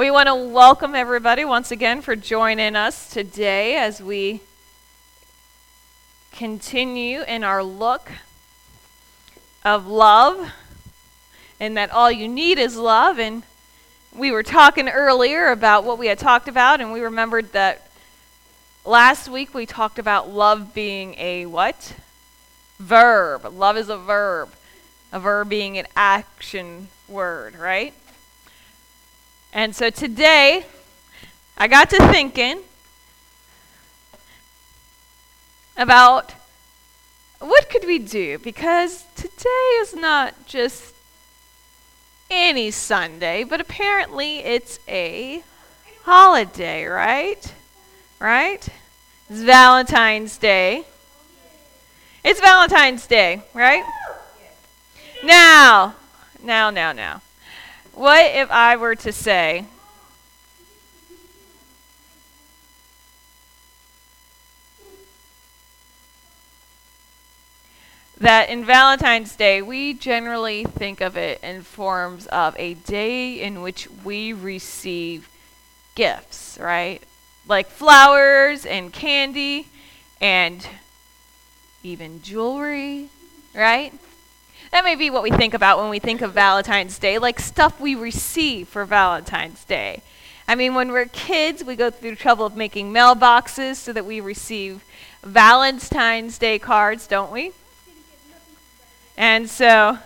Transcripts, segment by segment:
We want to welcome everybody once again for joining us today as we continue in our look of love and that all you need is love. And we were talking earlier about what we had talked about, and we remembered that last week we talked about love being a what? Verb. Love is a verb. A verb being an action word, right? And so today, I got to thinking about what could we do because today is not just any Sunday, but apparently it's a holiday, right? Right? It's Valentine's Day. It's Valentine's Day, right? Now, now, now, now. What if I were to say, that in Valentine's Day, we generally think of it in forms of a day in which we receive gifts, right? Like flowers and candy and even jewelry, right? That may be what we think about when we think of Valentine's Day, like stuff we receive for Valentine's Day. I mean, when we're kids, we go through the trouble of making mailboxes so that we receive Valentine's Day cards, don't we? And so,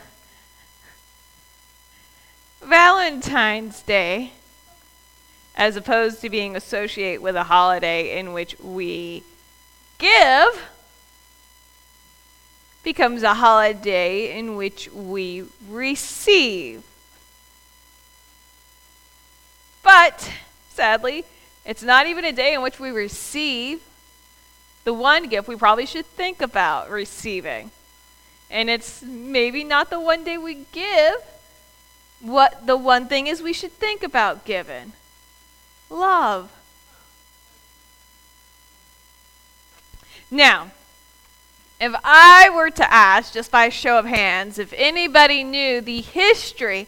Valentine's Day, as opposed to being associated with a holiday in which we give, becomes a holiday in which we receive. But, sadly, it's not even a day in which we receive the one gift we probably should think about receiving. And it's maybe not the one day we give. What the one thing is we should think about giving love. Now, if I were to ask, just by show of hands, if anybody knew the history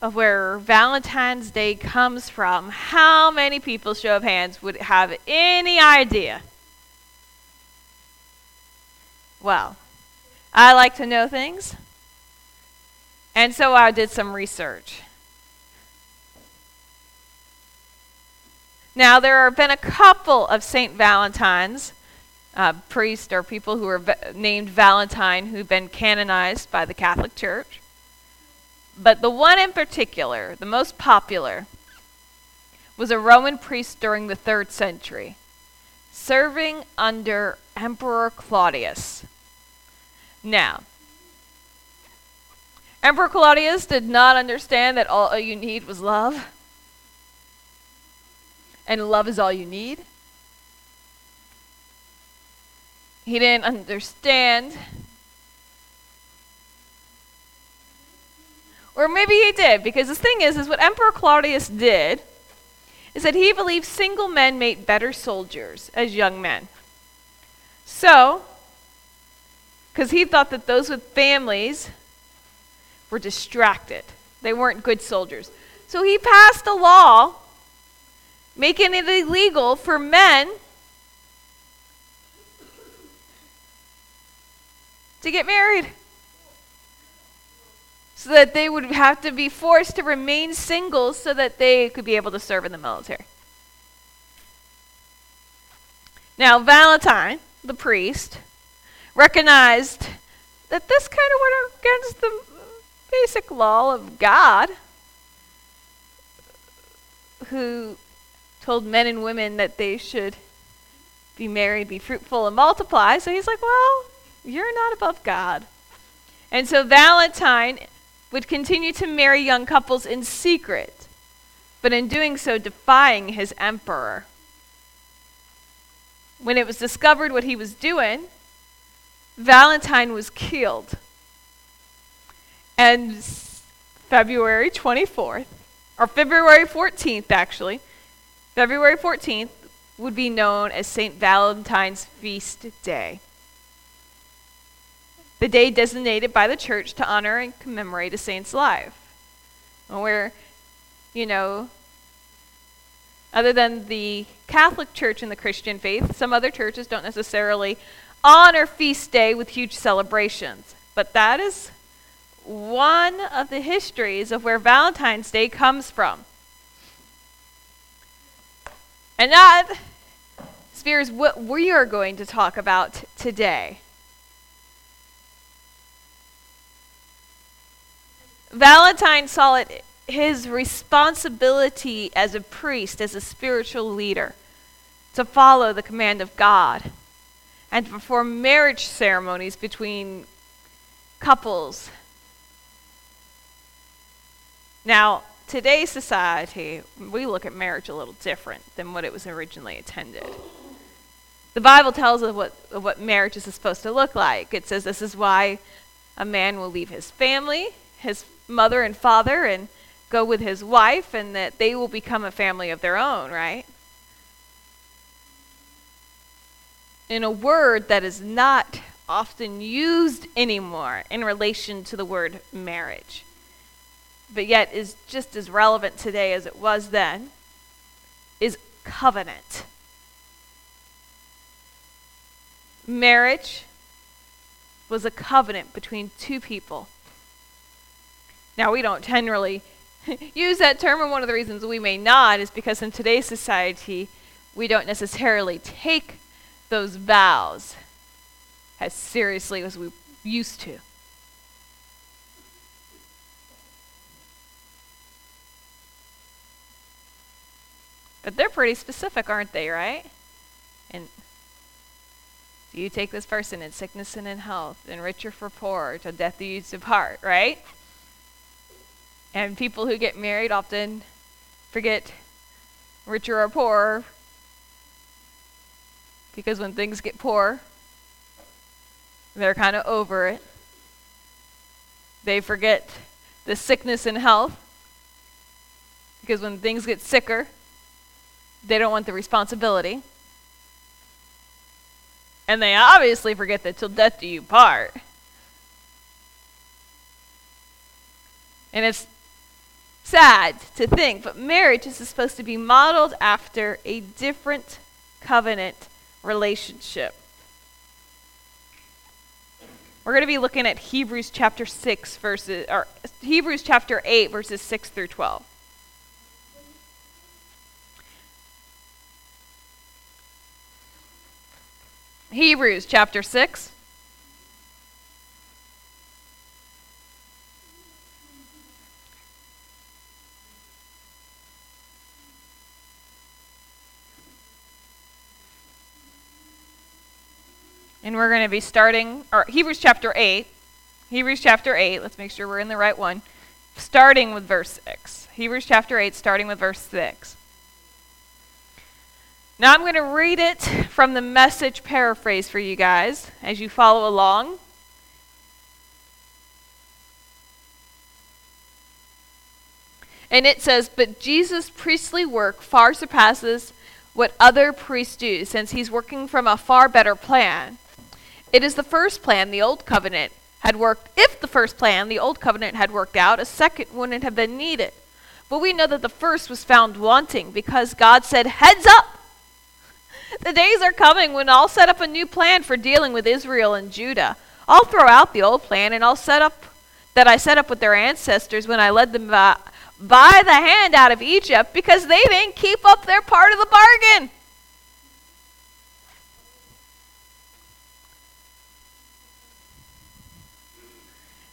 of where Valentine's Day comes from, how many people, show of hands, would have any idea? Well, I like to know things, and so I did some research. Now, there have been a couple of St. Valentines uh, priests or people who are va- named Valentine who've been canonized by the Catholic Church. But the one in particular, the most popular, was a Roman priest during the third century, serving under Emperor Claudius. Now, Emperor Claudius did not understand that all you need was love, and love is all you need. He didn't understand. Or maybe he did, because the thing is, is what Emperor Claudius did is that he believed single men made better soldiers as young men. So, because he thought that those with families were distracted, they weren't good soldiers. So he passed a law making it illegal for men to get married. So that they would have to be forced to remain single so that they could be able to serve in the military. Now, Valentine, the priest, recognized that this kind of went against the basic law of God, who told men and women that they should be married, be fruitful, and multiply. So he's like, well, you're not above God. And so Valentine would continue to marry young couples in secret, but in doing so, defying his emperor. When it was discovered what he was doing, Valentine was killed. And February 24th, or February 14th, actually, February 14th would be known as St. Valentine's Feast Day the day designated by the church to honor and commemorate a saint's life. Where you know, other than the Catholic Church and the Christian faith, some other churches don't necessarily honor feast day with huge celebrations. But that is one of the histories of where Valentine's Day comes from. And that, Spheres, what we are going to talk about today. Valentine saw it his responsibility as a priest, as a spiritual leader, to follow the command of God and to perform marriage ceremonies between couples. Now, today's society, we look at marriage a little different than what it was originally intended. The Bible tells us what, what marriage is supposed to look like. It says this is why a man will leave his family, his mother and father, and go with his wife, and that they will become a family of their own, right? In a word that is not often used anymore in relation to the word marriage, but yet is just as relevant today as it was then, is covenant. Marriage was a covenant between two people. Now, we don't generally use that term, and one of the reasons we may not is because in today's society, we don't necessarily take those vows as seriously as we used to. But they're pretty specific, aren't they, right? And do you take this person in sickness and in health, in richer for poor, till death do you depart, right? And people who get married often forget richer or poorer because when things get poor, they're kind of over it. They forget the sickness and health because when things get sicker, they don't want the responsibility. And they obviously forget that till death do you part. And it's sad to think, but marriage is supposed to be modeled after a different covenant relationship. We're going to be looking at Hebrews chapter 6 verses or Hebrews chapter 8 verses 6 through 12. Hebrews chapter 6 we're going to be starting, or Hebrews chapter 8. Hebrews chapter 8. Let's make sure we're in the right one. Starting with verse 6. Hebrews chapter 8, starting with verse 6. Now I'm going to read it from the message paraphrase for you guys as you follow along. And it says, But Jesus' priestly work far surpasses what other priests do, since he's working from a far better plan. It is the first plan, the old covenant, had worked. If the first plan, the old covenant, had worked out, a second wouldn't have been needed. But we know that the first was found wanting because God said, Heads up! The days are coming when I'll set up a new plan for dealing with Israel and Judah. I'll throw out the old plan and I'll set up that I set up with their ancestors when I led them by, by the hand out of Egypt because they didn't keep up their part of the bargain.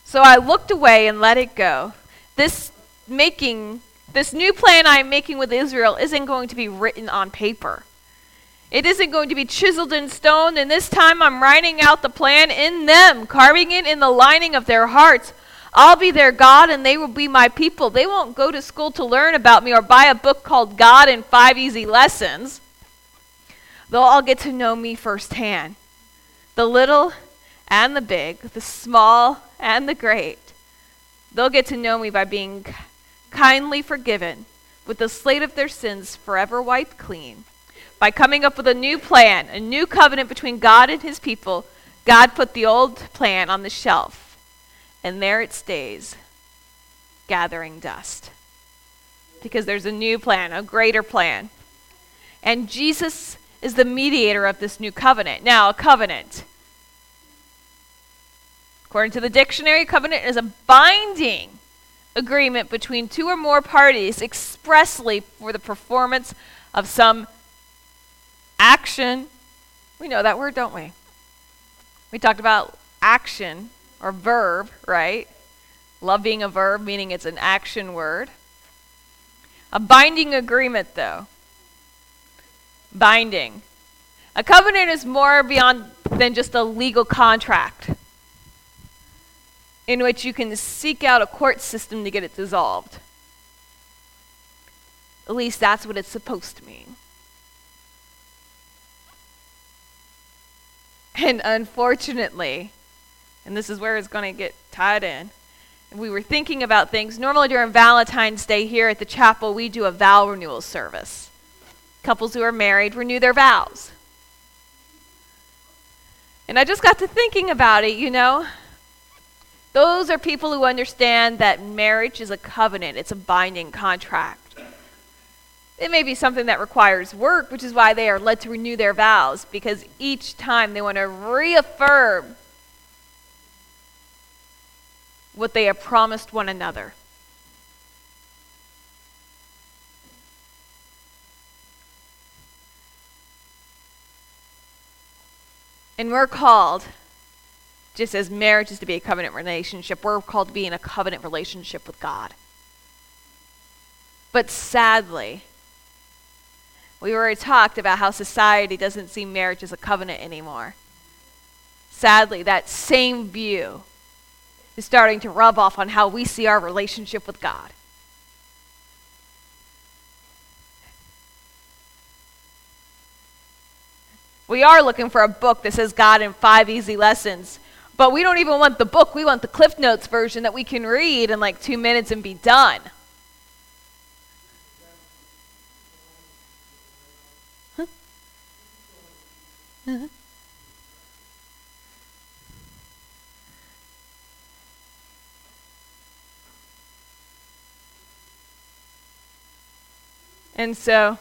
So I looked away and let it go. This making, this new plan I'm making with Israel isn't going to be written on paper. It isn't going to be chiseled in stone, and this time I'm writing out the plan in them, carving it in the lining of their hearts. I'll be their God, and they will be my people. They won't go to school to learn about me or buy a book called God in Five Easy Lessons. They'll all get to know me firsthand. The little and the big, the small and the great. They'll get to know me by being kindly forgiven, with the slate of their sins forever wiped clean. By coming up with a new plan, a new covenant between God and his people, God put the old plan on the shelf, and there it stays, gathering dust. because there's a new plan, a greater plan. And Jesus is the mediator of this new covenant. Now, a covenant. According to the dictionary, covenant is a binding agreement between two or more parties expressly for the performance of some action. We know that word, don't we? We talked about action or verb, right? Love being a verb, meaning it's an action word. A binding agreement, though. Binding. A covenant is more beyond than just a legal contract in which you can seek out a court system to get it dissolved. At least that's what it's supposed to mean. And unfortunately, and this is where it's going to get tied in, we were thinking about things. Normally during Valentine's Day here at the chapel, we do a vow renewal service. Couples who are married renew their vows. And I just got to thinking about it, you know. Those are people who understand that marriage is a covenant, it's a binding contract. It may be something that requires work, which is why they are led to renew their vows, because each time they want to reaffirm what they have promised one another. And we're called just as marriage is to be a covenant relationship, we're called to be in a covenant relationship with God. But sadly, we already talked about how society doesn't see marriage as a covenant anymore. Sadly, that same view is starting to rub off on how we see our relationship with God. We are looking for a book that says God in five easy lessons but we don't even want the book. We want the Cliff Notes version that we can read in like two minutes and be done. Huh? Uh-huh. And so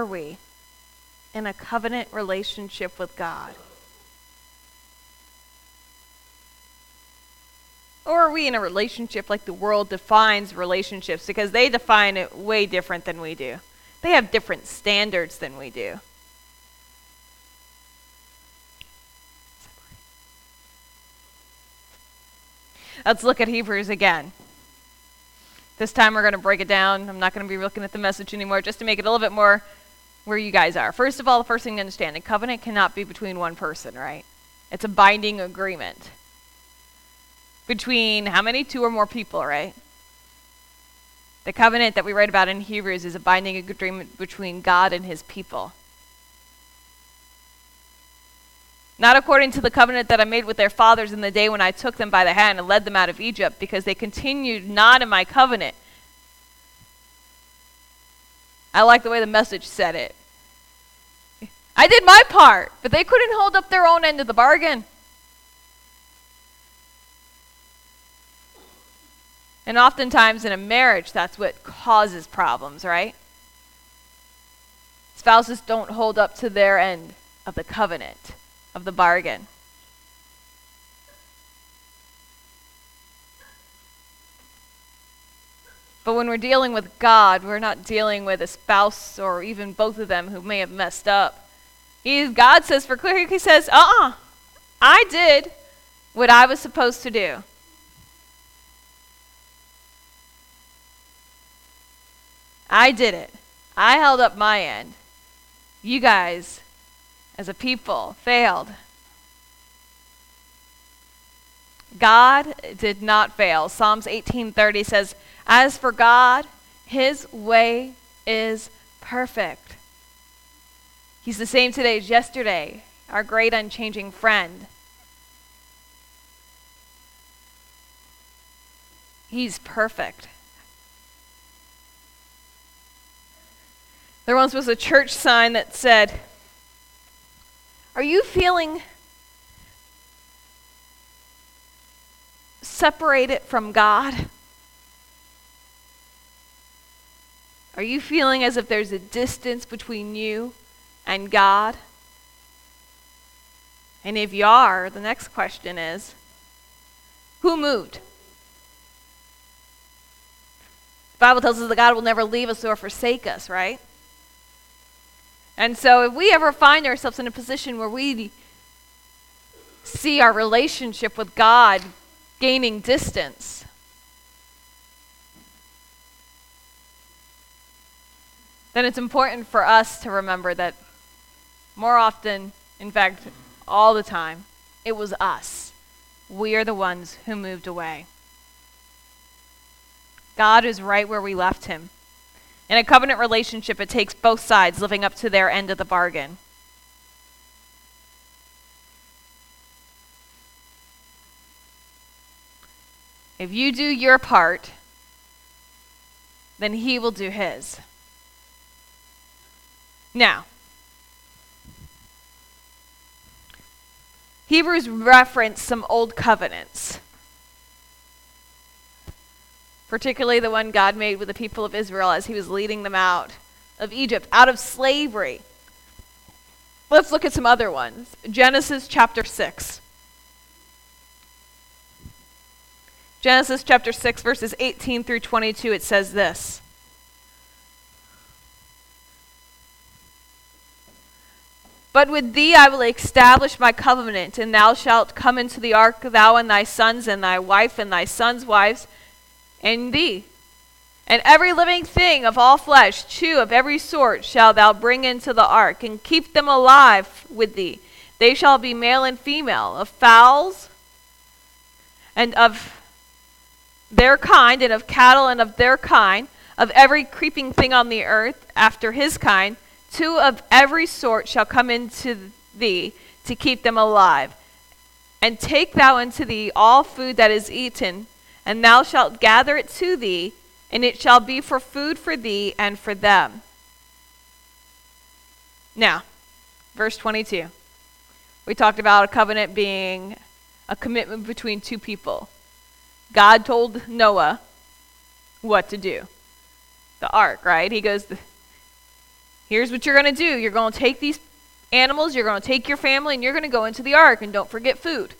are we in a covenant relationship with God? Or are we in a relationship like the world defines relationships? Because they define it way different than we do. They have different standards than we do. Let's look at Hebrews again. This time we're going to break it down. I'm not going to be looking at the message anymore just to make it a little bit more where you guys are. First of all, the first thing to understand a covenant cannot be between one person, right? It's a binding agreement. Between how many? Two or more people, right? The covenant that we write about in Hebrews is a binding agreement between God and his people. Not according to the covenant that I made with their fathers in the day when I took them by the hand and led them out of Egypt, because they continued not in my covenant. I like the way the message said it. I did my part, but they couldn't hold up their own end of the bargain. And oftentimes in a marriage, that's what causes problems, right? Spouses don't hold up to their end of the covenant of the bargain. But when we're dealing with God, we're not dealing with a spouse or even both of them who may have messed up. He, God says for clear, He says, uh uh-uh, uh I did what I was supposed to do. I did it. I held up my end. You guys as a people failed. God did not fail. Psalms 18:30 says, "As for God, his way is perfect." He's the same today as yesterday, our great unchanging friend. He's perfect. There once was a church sign that said, are you feeling separated from God? Are you feeling as if there's a distance between you and God? And if you are, the next question is who moved? The Bible tells us that God will never leave us or forsake us, right? And so if we ever find ourselves in a position where we see our relationship with God gaining distance, then it's important for us to remember that more often, in fact, all the time, it was us. We are the ones who moved away. God is right where we left him. In a covenant relationship, it takes both sides living up to their end of the bargain. If you do your part, then he will do his. Now, Hebrews reference some old covenants, particularly the one God made with the people of Israel as he was leading them out of Egypt, out of slavery. Let's look at some other ones. Genesis chapter 6. Genesis chapter 6, verses 18 through 22, it says this. But with thee I will establish my covenant, and thou shalt come into the ark, thou and thy sons, and thy wife, and thy sons' wives, and thee. And every living thing of all flesh, two of every sort, shall thou bring into the ark, and keep them alive with thee. They shall be male and female, of fowls, and of their kind, and of cattle, and of their kind, of every creeping thing on the earth, after his kind Two of every sort shall come into thee to keep them alive. And take thou unto thee all food that is eaten, and thou shalt gather it to thee, and it shall be for food for thee and for them. Now, verse 22. We talked about a covenant being a commitment between two people. God told Noah what to do. The ark, right? He goes, Here's what you're going to do you're going to take these animals, you're going to take your family, and you're going to go into the ark, and don't forget food.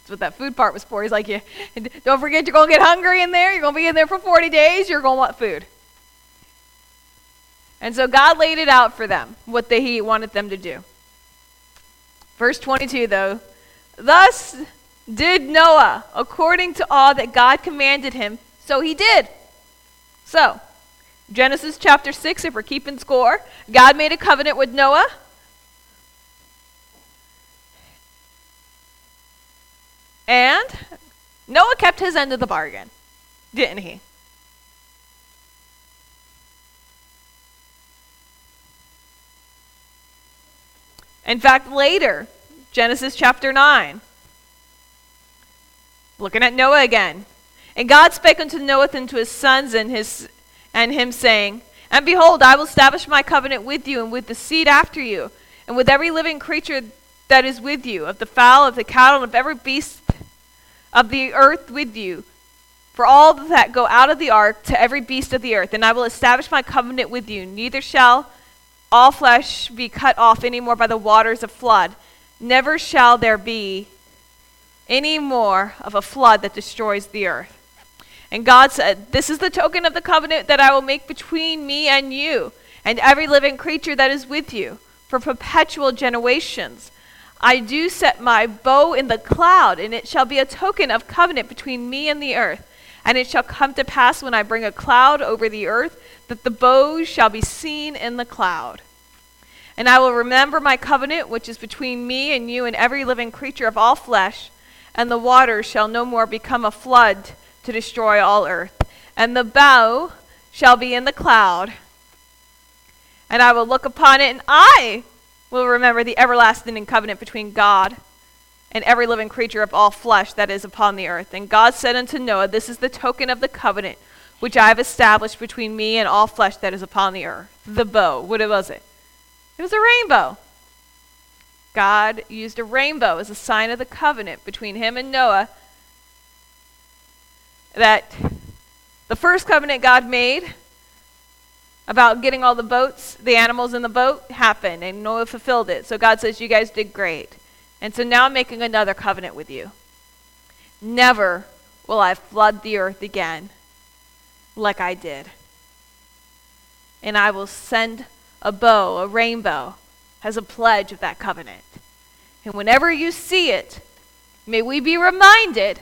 That's what that food part was for. He's like, yeah, don't forget you're going to get hungry in there. You're going to be in there for 40 days. You're going to want food. And so God laid it out for them, what they, He wanted them to do. Verse 22, though, thus did Noah according to all that God commanded him, so he did. So, Genesis chapter 6, if we're keeping score, God made a covenant with Noah. And Noah kept his end of the bargain, didn't he? In fact, later, Genesis chapter 9, looking at Noah again. And God spake unto Noah and to his sons and his and him saying, And behold, I will establish my covenant with you and with the seed after you, and with every living creature that is with you, of the fowl, of the cattle, and of every beast of the earth with you, for all that go out of the ark to every beast of the earth. And I will establish my covenant with you. Neither shall all flesh be cut off any more by the waters of flood. Never shall there be any more of a flood that destroys the earth. And God said, This is the token of the covenant that I will make between me and you, and every living creature that is with you, for perpetual generations. I do set my bow in the cloud, and it shall be a token of covenant between me and the earth. And it shall come to pass when I bring a cloud over the earth, that the bow shall be seen in the cloud. And I will remember my covenant, which is between me and you and every living creature of all flesh, and the waters shall no more become a flood to destroy all earth. And the bow shall be in the cloud. And I will look upon it, and I will remember the everlasting covenant between God and every living creature of all flesh that is upon the earth. And God said unto Noah, This is the token of the covenant which I have established between me and all flesh that is upon the earth. The bow. What was it? It was a rainbow. God used a rainbow as a sign of the covenant between him and Noah. That the first covenant God made about getting all the boats, the animals in the boat, happened, and Noah fulfilled it. So God says, You guys did great. And so now I'm making another covenant with you. Never will I flood the earth again like I did. And I will send a bow, a rainbow, as a pledge of that covenant. And whenever you see it, may we be reminded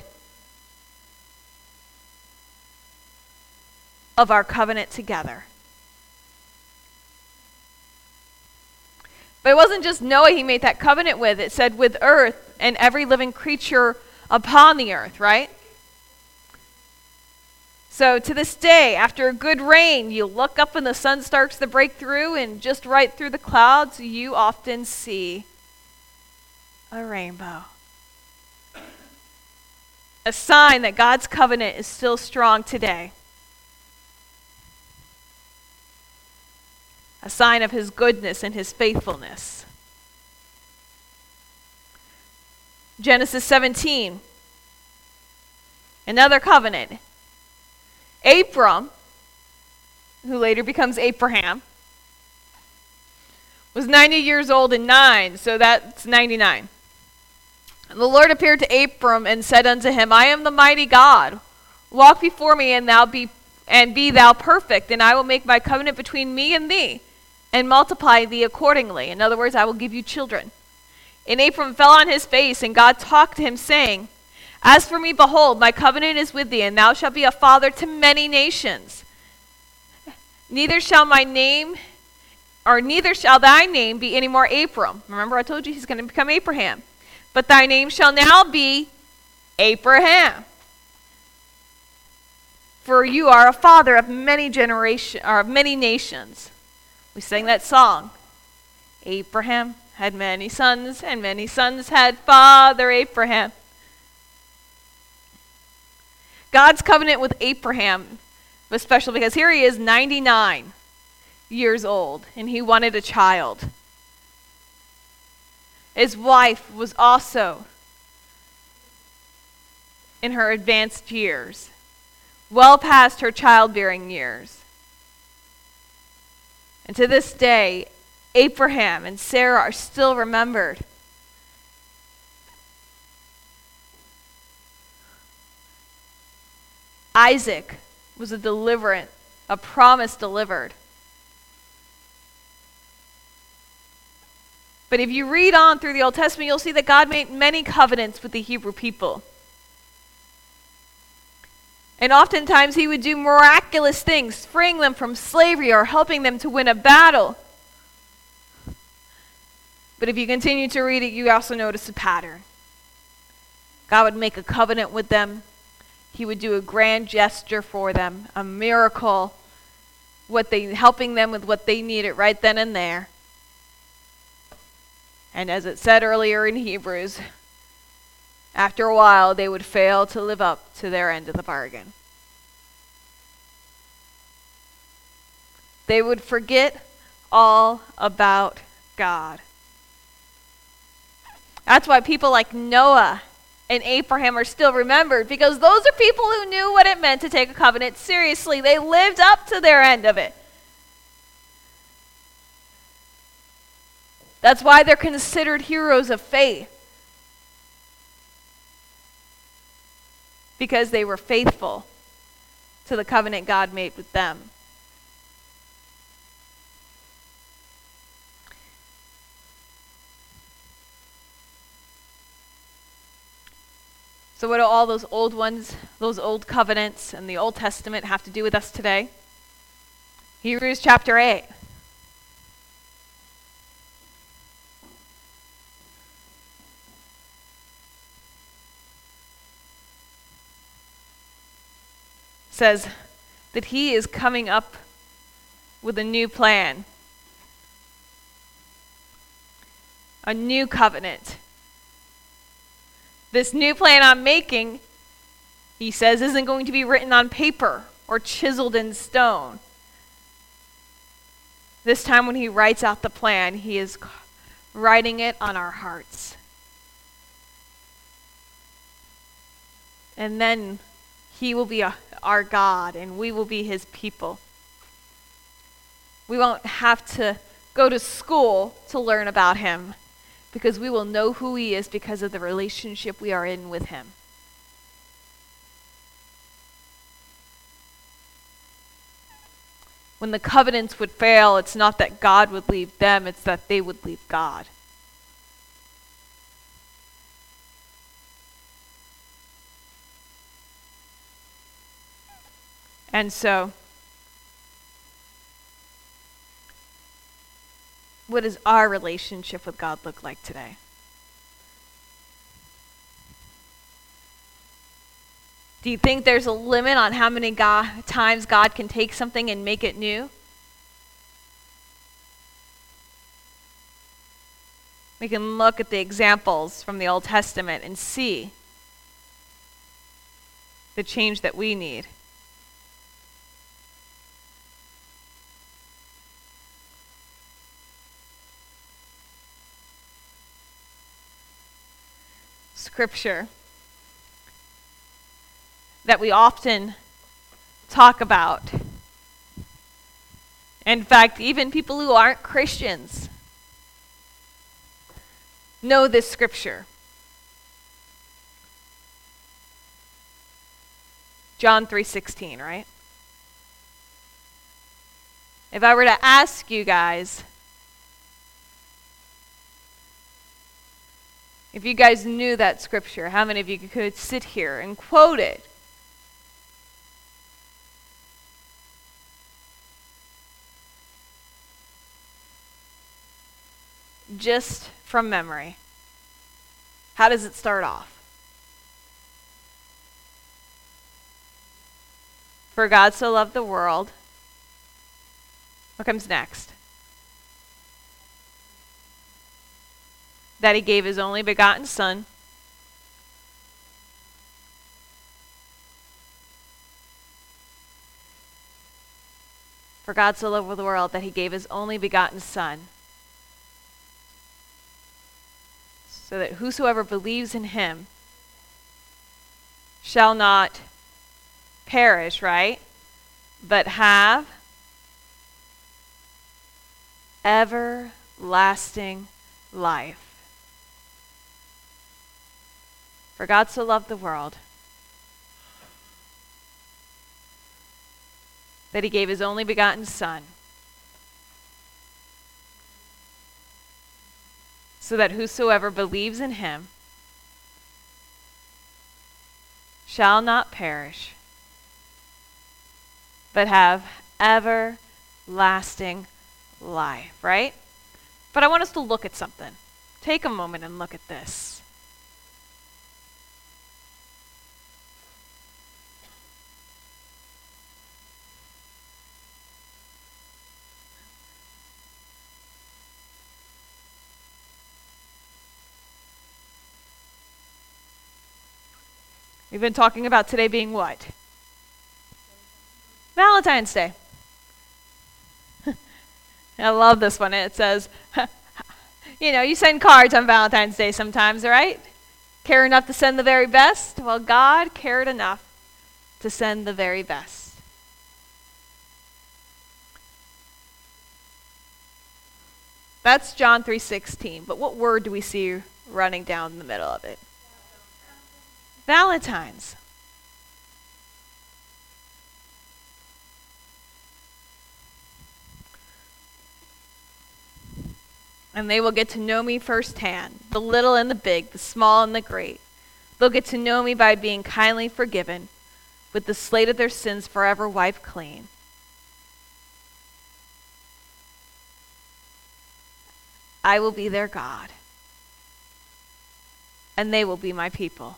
of our covenant together. But it wasn't just Noah he made that covenant with, it said with earth and every living creature upon the earth, right? So to this day, after a good rain, you look up and the sun starts to break through, and just right through the clouds, you often see a rainbow. A sign that God's covenant is still strong today. A sign of his goodness and his faithfulness. Genesis 17. Another covenant. Abram, who later becomes Abraham, was 90 years old and 9, so that's 99. And the Lord appeared to Abram and said unto him, I am the mighty God. Walk before me and thou be and be thou perfect, and I will make my covenant between me and thee, and multiply thee accordingly. In other words, I will give you children. And Abram fell on his face, and God talked to him, saying, as for me, behold, my covenant is with thee, and thou shalt be a father to many nations. Neither shall my name, or neither shall thy name be any more Abram. Remember, I told you he's going to become Abraham. But thy name shall now be Abraham. For you are a father of many generation, or of many nations. We sang that song. Abraham had many sons, and many sons had father Abraham. God's covenant with Abraham was special because here he is, 99 years old, and he wanted a child. His wife was also in her advanced years, well past her childbearing years. And to this day, Abraham and Sarah are still remembered Isaac was a deliverance, a promise delivered. But if you read on through the Old Testament, you'll see that God made many covenants with the Hebrew people. And oftentimes he would do miraculous things, freeing them from slavery or helping them to win a battle. But if you continue to read it, you also notice a pattern. God would make a covenant with them, he would do a grand gesture for them, a miracle, what they helping them with what they needed right then and there. And as it said earlier in Hebrews, after a while they would fail to live up to their end of the bargain. They would forget all about God. That's why people like Noah and Abraham are still remembered because those are people who knew what it meant to take a covenant seriously. They lived up to their end of it. That's why they're considered heroes of faith. Because they were faithful to the covenant God made with them. So, what do all those old ones, those old covenants, and the Old Testament have to do with us today? Hebrews chapter 8. Says that he is coming up with a new plan, a new covenant this new plan I'm making, he says, isn't going to be written on paper or chiseled in stone. This time, when he writes out the plan, he is writing it on our hearts. And then he will be our God and we will be his people. We won't have to go to school to learn about him because we will know who he is because of the relationship we are in with him. When the covenants would fail, it's not that God would leave them, it's that they would leave God. And so, what does our relationship with God look like today? Do you think there's a limit on how many God, times God can take something and make it new? We can look at the examples from the Old Testament and see the change that we need. Scripture that we often talk about. In fact, even people who aren't Christians know this scripture. John 3:16, right? If I were to ask you guys If you guys knew that scripture, how many of you could sit here and quote it? Just from memory. How does it start off? For God so loved the world. What comes next? That he gave his only begotten Son. For God so loved the world that he gave his only begotten Son, so that whosoever believes in him shall not perish, right? But have everlasting life. For God so loved the world that he gave his only begotten Son, so that whosoever believes in him shall not perish, but have everlasting life, right? But I want us to look at something. Take a moment and look at this. We've been talking about today being what? Valentine's Day. I love this one. It says, you know, you send cards on Valentine's Day sometimes, right? Care enough to send the very best? Well, God cared enough to send the very best. That's John 3:16. But what word do we see running down the middle of it? Valentine's. And they will get to know me firsthand the little and the big, the small and the great. They'll get to know me by being kindly forgiven, with the slate of their sins forever wiped clean. I will be their God, and they will be my people.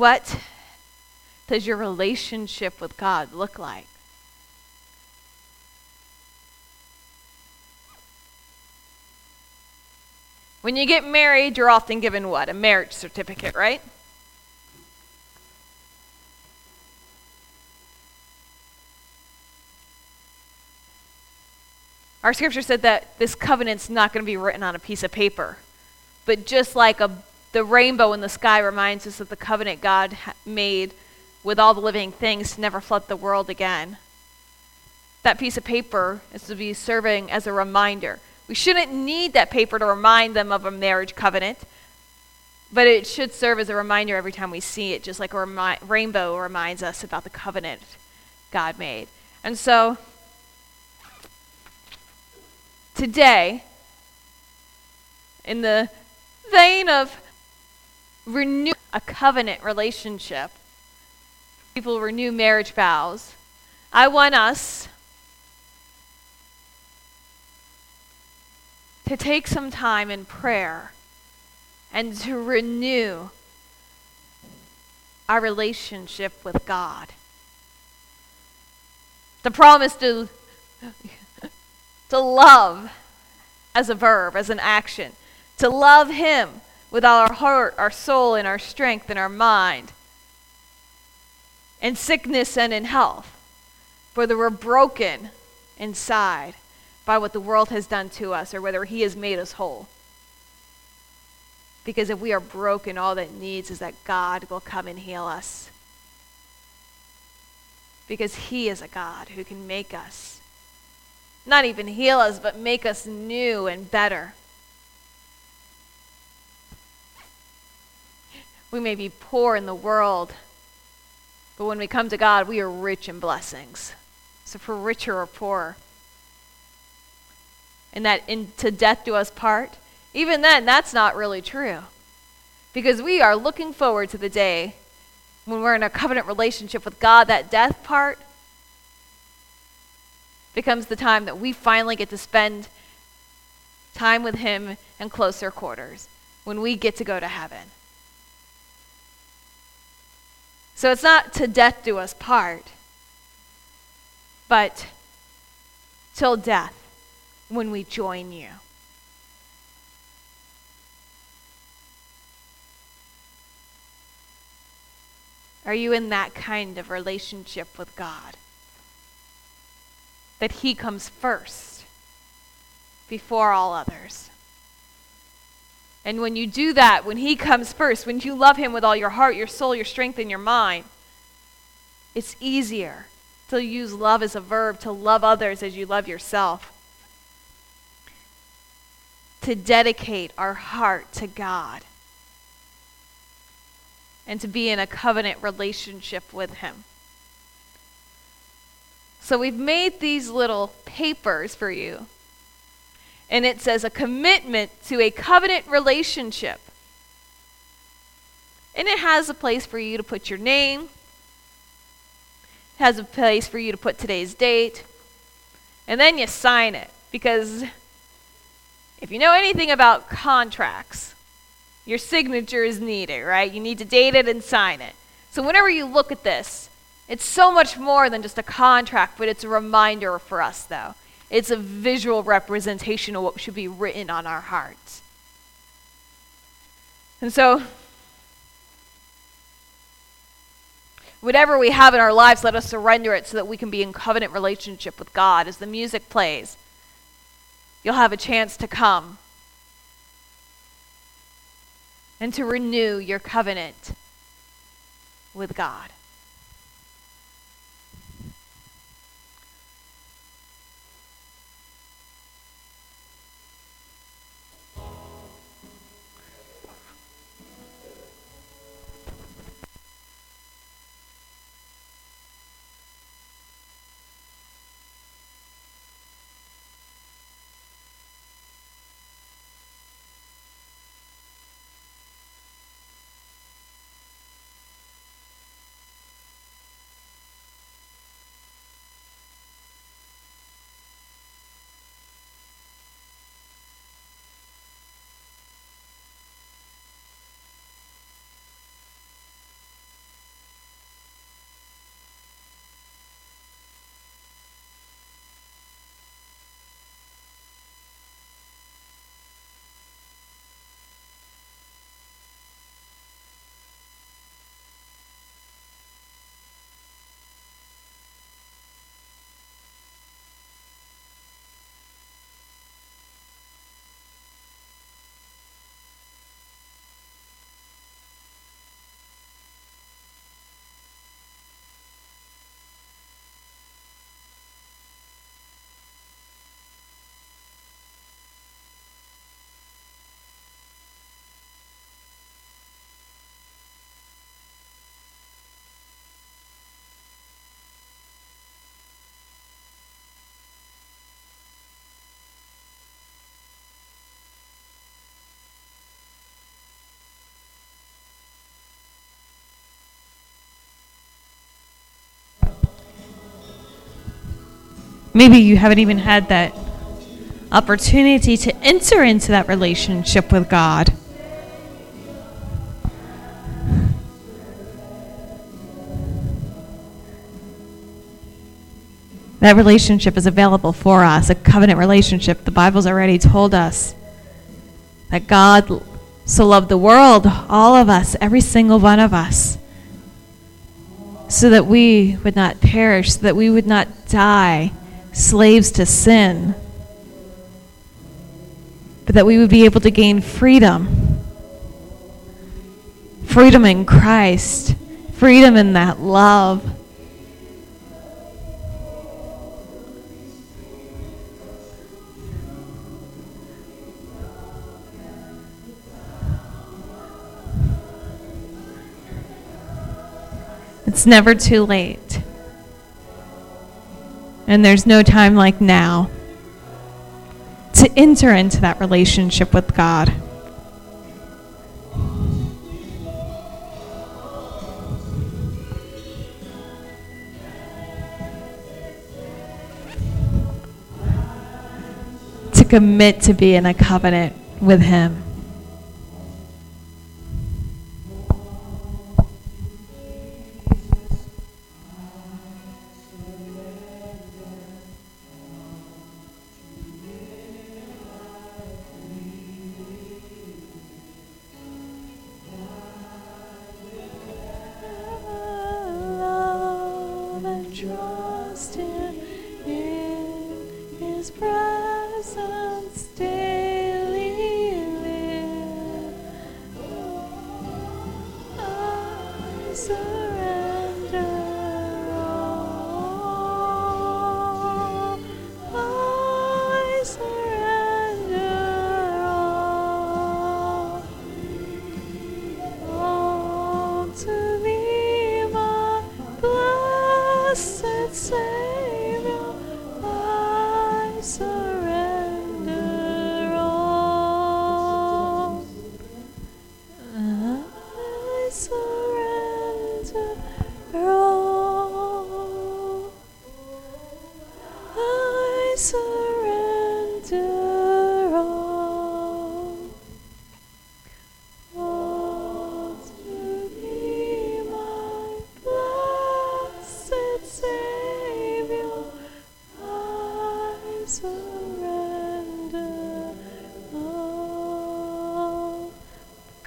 What does your relationship with God look like? When you get married, you're often given what? A marriage certificate, right? Our scripture said that this covenant's not going to be written on a piece of paper, but just like a the rainbow in the sky reminds us of the covenant God made with all the living things to never flood the world again, that piece of paper is to be serving as a reminder. We shouldn't need that paper to remind them of a marriage covenant, but it should serve as a reminder every time we see it, just like a remi- rainbow reminds us about the covenant God made. And so, today, in the vein of renew a covenant relationship, people renew marriage vows. I want us to take some time in prayer and to renew our relationship with God. The promise to, to love as a verb, as an action, to love Him with all our heart, our soul, and our strength and our mind, in sickness and in health, whether we're broken inside by what the world has done to us or whether He has made us whole. Because if we are broken, all that needs is that God will come and heal us. Because He is a God who can make us, not even heal us, but make us new and better. We may be poor in the world, but when we come to God, we are rich in blessings. So, for richer or poorer, and that in, to death do us part, even then, that's not really true. Because we are looking forward to the day when we're in a covenant relationship with God, that death part becomes the time that we finally get to spend time with Him in closer quarters, when we get to go to heaven. So it's not to death do us part, but till death when we join you. Are you in that kind of relationship with God? That He comes first before all others. And when you do that, when He comes first, when you love Him with all your heart, your soul, your strength, and your mind, it's easier to use love as a verb to love others as you love yourself. To dedicate our heart to God and to be in a covenant relationship with Him. So we've made these little papers for you. And it says a commitment to a covenant relationship. And it has a place for you to put your name. It has a place for you to put today's date. And then you sign it. Because if you know anything about contracts, your signature is needed, right? You need to date it and sign it. So whenever you look at this, it's so much more than just a contract, but it's a reminder for us, though. It's a visual representation of what should be written on our hearts. And so, whatever we have in our lives, let us surrender it so that we can be in covenant relationship with God. As the music plays, you'll have a chance to come and to renew your covenant with God. Maybe you haven't even had that opportunity to enter into that relationship with God. That relationship is available for us, a covenant relationship. The Bible's already told us that God so loved the world, all of us, every single one of us, so that we would not perish, so that we would not die slaves to sin, but that we would be able to gain freedom. Freedom in Christ, freedom in that love. It's never too late. And there's no time like now to enter into that relationship with God. To commit to be in a covenant with Him.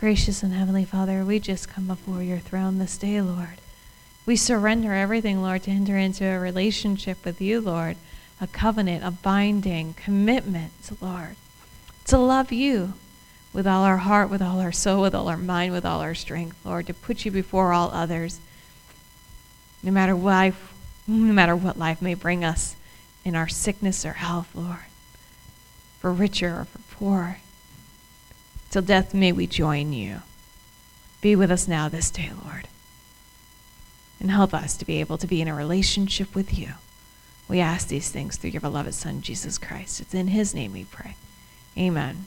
Gracious and Heavenly Father, we just come before your throne this day, Lord. We surrender everything, Lord, to enter into a relationship with you, Lord, a covenant, a binding commitment, Lord, to love you with all our heart, with all our soul, with all our mind, with all our strength, Lord, to put you before all others. No matter what life, no matter what life may bring us in our sickness or health, Lord, for richer or for poor, till death may we join you. Be with us now this day, Lord, and help us to be able to be in a relationship with you. We ask these things through your beloved Son, Jesus Christ. It's in his name we pray. Amen.